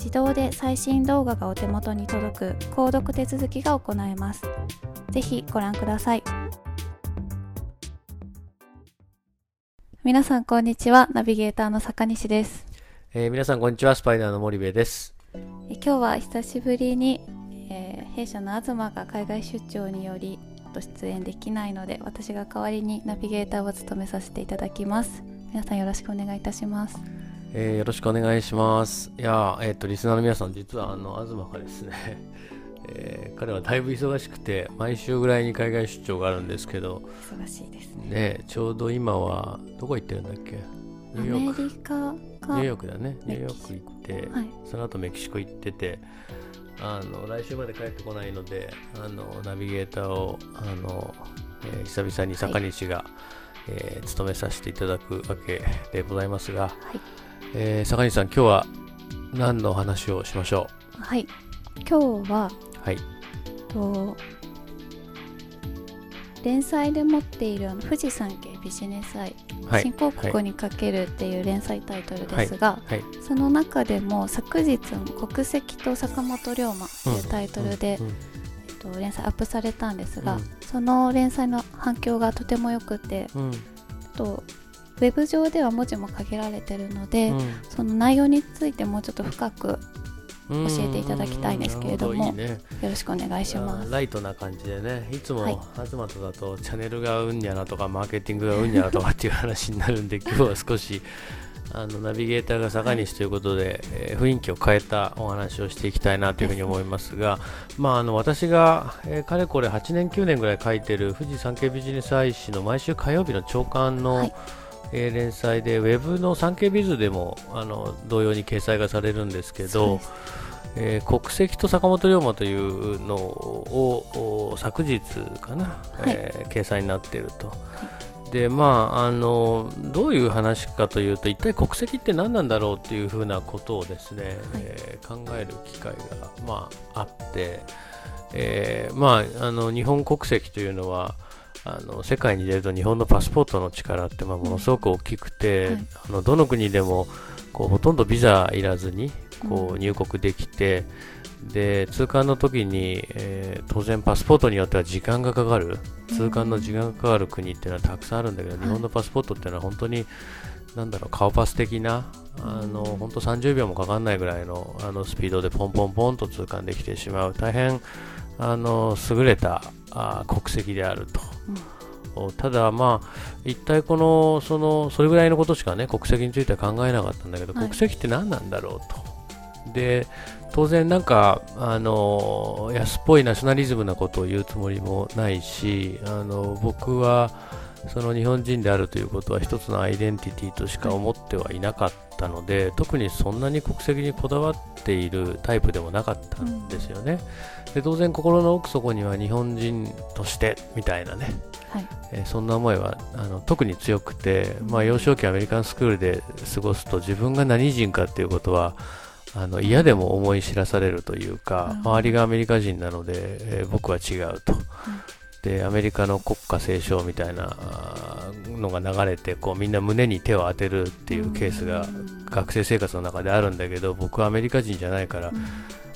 自動で最新動画がお手元に届く購読手続きが行えます。ぜひご覧ください。皆さんこんにちは。ナビゲーターの坂西です。えー、皆さんこんにちは。スパイダーの森部です。え今日は久しぶりに、えー、弊社の東が海外出張によりと出演できないので私が代わりにナビゲーターを務めさせていただきます皆さんよろしくお願いいたしますえー、よろしくお願いします。いやえっ、ー、と、リスナーの皆さん、実は、あの、東がですね、えー、彼はだいぶ忙しくて、毎週ぐらいに海外出張があるんですけど、忙しいですね。ねちょうど今は、どこ行ってるんだっけ？ニューヨーク。アメリカか。ニューヨークだね。ニューヨーク行って、はい、その後メキシコ行ってて、あの来週まで帰ってこないので、あのナビゲーターをあの、えー、久々に坂西が、はい、えー、務めさせていただくわけでございますが、はいえー、坂西さん、今日は何の話をしましょう？はい、今日は、はい、と連載で持っているあの富士山系ビジネス愛、はい、新興国にかけるっていう連載タイトルですが、はい。はい、その中でも昨日の国籍と坂本龍馬というタイトルで、うん。うん。うん、えっと、連載アップされたんですが、うん、その連載の反響がとても良くて、うん、とウェブ上では文字も限られてるので、うん、その内容についてもうちょっと深く教えていただきたいんですけれども、いいね、よろしくお願いします。ライトな感じでね。いつも、はい、東とだとチャンネルがうんにゃなとかマーケティングがうんにゃなとかっていう話になるんで今日は少し あのナビゲーターが坂西ということで、はい、えー、雰囲気を変えたお話をしていきたいなというふうに思いますが、まあ、あの私が、えー、かれこれ8年9年ぐらい書いてる富士山系ビジネス愛誌の毎週火曜日の朝刊の、はいえー、連載でウェブの産経ビズでもあの同様に掲載がされるんですけど、えー、国籍と坂本龍馬というのを昨日かな、はい、えー、掲載になっていると。はいでまあ、あのどういう話かというと一体国籍って何なんだろうというふうなことをですね、はい、えー、考える機会が、まあ、あって、えーまあ、あの日本国籍というのはあの世界に出ると日本のパスポートの力ってまあものすごく大きくて、はい、あのどの国でもこうほとんどビザいらずにこう入国できて、うん、で通関の時に、えー、当然パスポートによっては時間がかかる。通関の時間がかかる国っていうのはたくさんあるんだけど、日本のパスポートっていうのは本当になんだろう顔パス的なあの本当30秒もかかんないぐらいのあのスピードでポンポンポンと通関できてしまう。大変あの優れたあ国籍であると。うん、ただ、まあ、一体このそのそれぐらいのことしかね国籍については考えなかったんだけど、はい、国籍って何なんだろうと。で当然なんかあの安っぽいナショナリズムなことを言うつもりもないしあの僕はその日本人であるということは一つのアイデンティティとしか思ってはいなかったので、はい、特にそんなに国籍にこだわっているタイプでもなかったんですよね。うん、で当然心の奥底には日本人としてみたいなね、はい、えー、そんな思いはあの特に強くて、まあ、幼少期アメリカンスクールで過ごすと自分が何人かっていうことはあの嫌でも思い知らされるというか、周りがアメリカ人なので、えー、僕は違うと。でアメリカの国歌斉唱みたいなのが流れてこうみんな胸に手を当てるっていうケースが学生生活の中であるんだけど僕はアメリカ人じゃないから、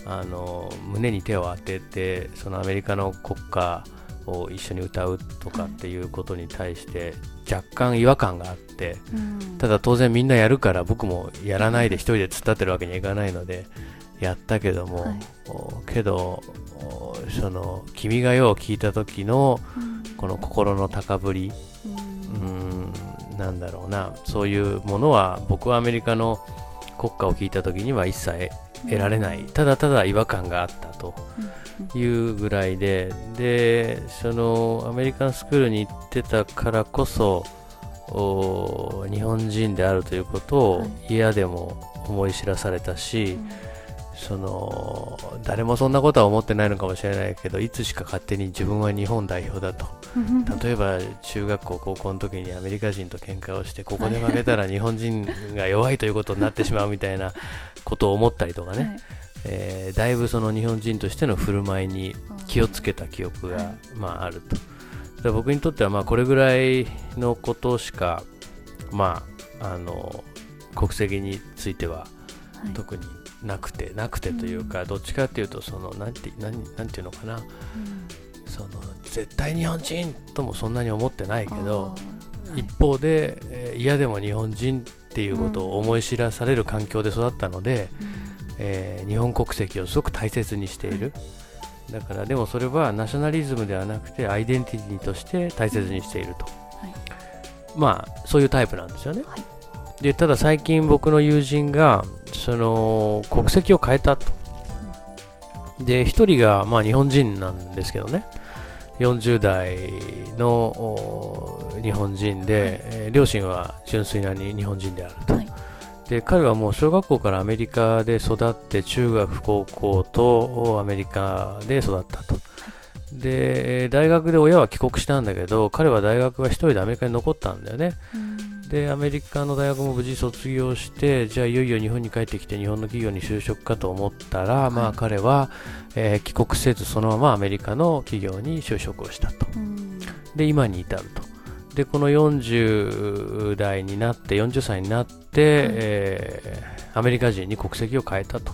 あの胸に手を当ててそのアメリカの国歌を一緒に歌うとかっていうことに対して若干違和感があって、ただ当然みんなやるから僕もやらないで一人で突っ立ってるわけにはいかないのでやったけども、はい、けどその「君が代」を聞いた時のこの心の高ぶり、うん、なんだろうな。そういうものは僕はアメリカの国歌を聞いた時には一切得られない、ただただ違和感があったと。いうぐらいで、で、そのアメリカンスクールに行ってたからこそ、日本人であるということを嫌でも思い知らされたし、その誰もそんなことは思ってないのかもしれないけどいつしか勝手に自分は日本代表だと。例えば中学校高校の時にアメリカ人と喧嘩をしてここで負けたら日本人が弱いということになってしまうみたいなことを思ったりとかね、はい、えー、だいぶその日本人としての振る舞いに気をつけた記憶が、まあ、あると。僕にとってはまあこれぐらいのことしか、まあ、あの国籍については特になくてなくてというか、どっちかっていうとそのなんてなんなんていうのかな、その絶対日本人ともそんなに思ってないけど、一方で、えー、嫌でも日本人っていうことを思い知らされる環境で育ったので、えー、日本国籍をすごく大切にしている。だからでもそれはナショナリズムではなくてアイデンティティとして大切にしていると、はい、まあそういうタイプなんですよね、はい、でただ最近僕の友人がその国籍を変えたと。で、1人がまあ日本人なんですけどね、40代の日本人で、はい、えー、両親は純粋な日本人であると。はい、で彼はもう小学校からアメリカで育って中学高校とアメリカで育ったと。で大学で親は帰国したんだけど彼は大学は1人でアメリカに残ったんだよね、でアメリカの大学も無事卒業してじゃあいよいよ日本に帰ってきて日本の企業に就職かと思ったら、はい、まあ、彼は、えー、帰国せずそのままアメリカの企業に就職をしたと、で今に至ると。でこの40代になって40歳になって、えー、アメリカ人に国籍を変えたと、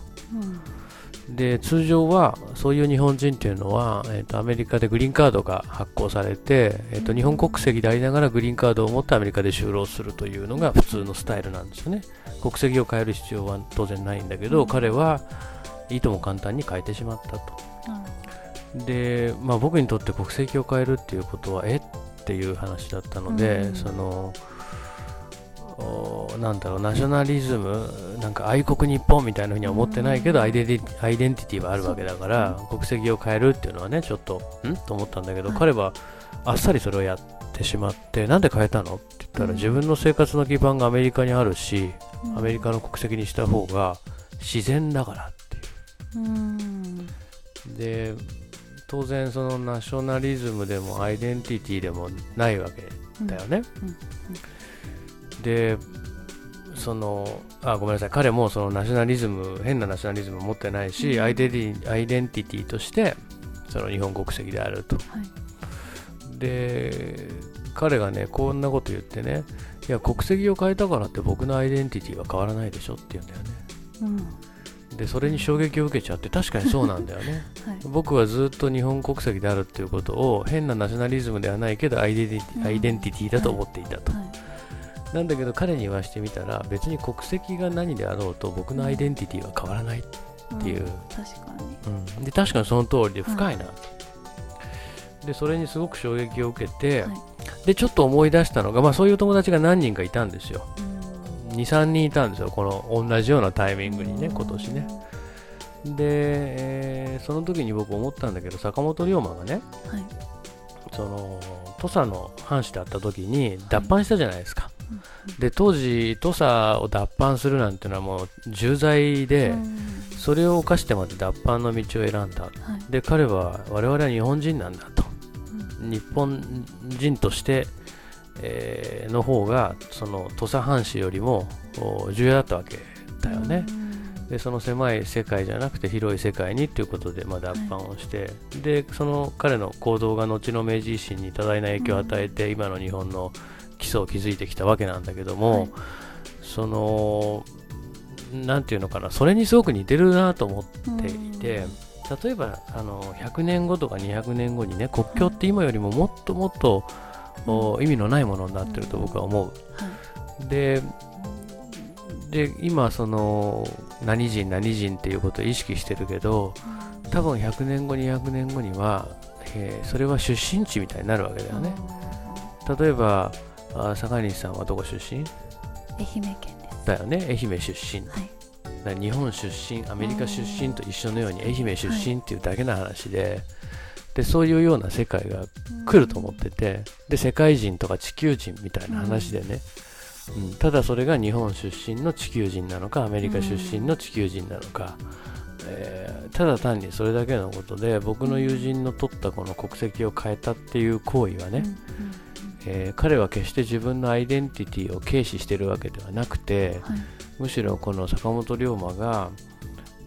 で通常はそういう日本人というのは、えーと、アメリカでグリーンカードが発行されて、えーと、日本国籍でありながらグリーンカードを持ってアメリカで就労するというのが普通のスタイルなんですよね。国籍を変える必要は当然ないんだけど、うん、彼はいとも簡単に変えてしまったと、うん、で、まあ、僕にとって国籍を変えるっていうことはえ？っていう話だったので、うん、そのなんだろうナショナリズムなんか愛国日本みたいなふうには思ってないけどアイデンティアイデンティティはあるわけだから国籍を変えるっていうのはねちょっとん。と思ったんだけど、彼はあっさりそれをやってしまってなんで変えたのって言ったら自分の生活の基盤がアメリカにあるしアメリカの国籍にした方が自然だからっていう。で当然そのナショナリズムでもアイデンティティでもないわけだよね、うん。うんでそのあごめんなさい。彼もそのナショナリズム変なナショナリズムを持ってないし、うん、アイデンティアイデンティティとしてその日本国籍であると、はい、で彼がねこんなこと言ってねいや国籍を変えたからって僕のアイデンティティは変わらないでしょって言うんだよね、うん、でそれに衝撃を受けちゃって確かにそうなんだよね、はい、僕はずっと日本国籍であるっていうことを変なナショナリズムではないけどアイデンティティ,、アイデンティティだと思っていたと、はいなんだけど彼に言わしてみたら別に国籍が何であろうと僕のアイデンティティは変わらないっていう、うん、確かに、うん、で確かにその通りで深いな、はい、でそれにすごく衝撃を受けて、はい、でちょっと思い出したのが、まあ、そういう友達が何人かいたんですよ、23人いたんですよこの同じようなタイミングにね今年ね。で、えーその時に僕思ったんだけど坂本龍馬がねはい。その土佐の藩士だった時に脱藩したじゃないですか、うんで当時土佐を脱藩するなんてのはもう重罪で、うん。それを犯してまで脱藩の道を選んだ。はい。で彼は我々は日本人なんだと。日本人として、えーの方がその土佐藩士よりもお重要だったわけだよね、でその狭い世界じゃなくて広い世界にということで、まあ、脱藩をして、でその彼の行動が後の明治維新に多大な影響を与えて、今の日本の基礎を築いてきたわけなんだけども、はい。そのなんていうのかなそれにすごく似てるなと思っていて、例えばあの100年後とか200年後にね国境って今よりももっともっと、お意味のないものになってると僕は思う。はい。でで今その何人何人っていうことを意識してるけど多分100年後200年後には、えーそれは出身地みたいになるわけだよね。例えばあ坂西さんはどこ出身？愛媛県です。だよね。愛媛出身。はい。日本出身アメリカ出身と一緒のように愛媛出身っていうだけの話で,、でそういうような世界が来ると思ってて。で世界人とか地球人みたいな話でね、うん。ただそれが日本出身の地球人なのかアメリカ出身の地球人なのか、えーただ単にそれだけのことで僕の友人の取ったこの国籍を変えたっていう行為はね、えー彼は決して自分のアイデンティティを軽視してるわけではなくて、はい。むしろこの坂本龍馬が、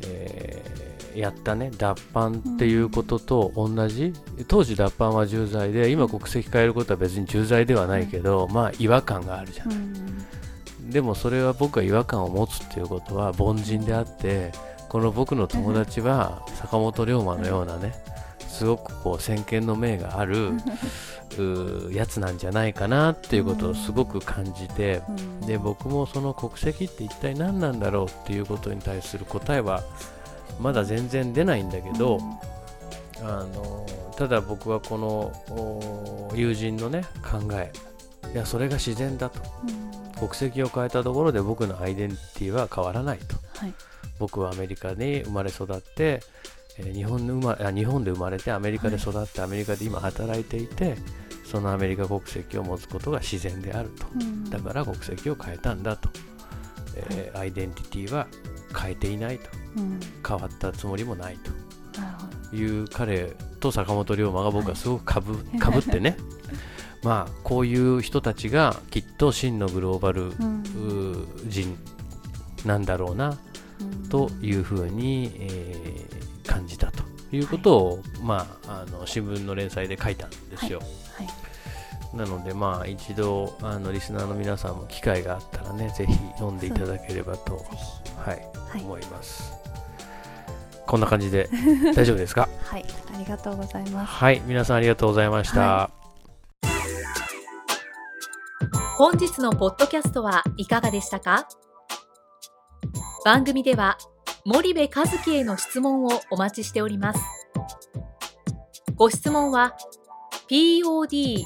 えーやったね脱藩っていうことと同じ、当時脱藩は重罪で今国籍変えることは別に重罪ではないけど、まあ違和感があるじゃん、うん。でもそれは僕が違和感を持つっていうことは凡人であってこの僕の友達は坂本龍馬のようなねすごくこう先見の明があるやつなんじゃないかなっていうことをすごく感じて、うん。で僕もその国籍って一体何なんだろうっていうことに対する答えはまだ全然出ないんだけど、あのただ僕はこのお友人のね考えいやそれが自然だと。うん。国籍を変えたところで僕のアイデンティティは変わらないと。はい。僕はアメリカに生まれ育って、えー日本で生まあ日本で生まれてアメリカで育って、アメリカで今働いていてそのアメリカ国籍を持つことが自然であると。うん。だから国籍を変えたんだと、えーアイデンティティは変えていないと。うん。変わったつもりもないと。いう彼と坂本龍馬が僕はすごくかぶ,、いかぶってね。まあこういう人たちがきっと真のグローバル、人なんだろうなうん。というふうに、えー感じたということを、まあ、あの新聞の連載で書いたんですよ。はいなので、まあ、一度あのリスナーの皆さんも機会があったらね、ぜひ読んでいただければと、ぜはいはい。思います。こんな感じで 大丈夫ですか？はい。ありがとうございます。はい、皆さんありがとうございました。は本日のポッドキャストはいかがでしたか？番組では森部一樹への質問をお待ちしております。ご質問は podcast